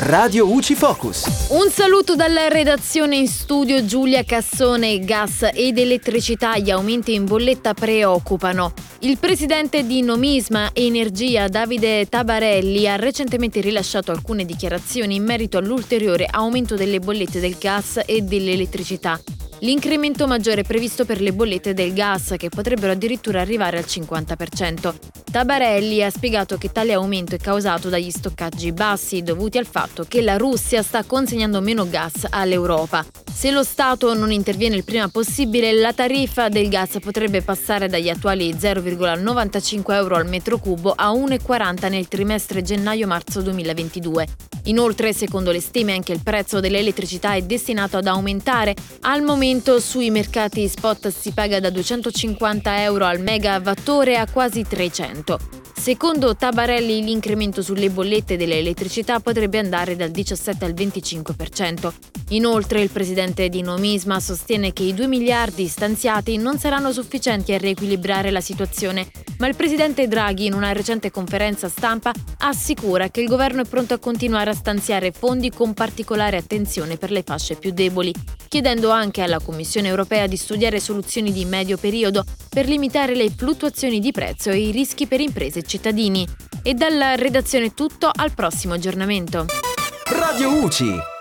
Radio UCI Focus. Un saluto dalla redazione in studio Giulia Cassone. Gas ed elettricità, gli aumenti in bolletta preoccupano. Il presidente di Nomisma Energia, Davide Tabarelli, ha recentemente rilasciato alcune dichiarazioni in merito all'ulteriore aumento delle bollette del gas e dell'elettricità. L'incremento maggiore previsto per le bollette del gas, che potrebbero addirittura arrivare al 50%. Tabarelli ha spiegato che tale aumento è causato dagli stoccaggi bassi dovuti al fatto che la Russia sta consegnando meno gas all'Europa. Se lo Stato non interviene il prima possibile, la tariffa del gas potrebbe passare dagli attuali 0,95 euro al metro cubo a 1,40 nel trimestre gennaio-marzo 2022. Inoltre, secondo le stime, anche il prezzo dell'elettricità è destinato ad aumentare. Al momento sui mercati spot si paga da 250 euro al megawattore a quasi 300. Secondo Tabarelli l'incremento sulle bollette dell'elettricità potrebbe andare dal 17 al 25%. Inoltre il presidente di Nomisma sostiene che i 2 miliardi stanziati non saranno sufficienti a riequilibrare la situazione, ma il presidente Draghi in una recente conferenza stampa assicura che il governo è pronto a continuare a stanziare fondi con particolare attenzione per le fasce più deboli, chiedendo anche alla Commissione europea di studiare soluzioni di medio periodo per limitare le fluttuazioni di prezzo e i rischi per imprese e cittadini. E dalla redazione tutto al prossimo aggiornamento. Radio UCI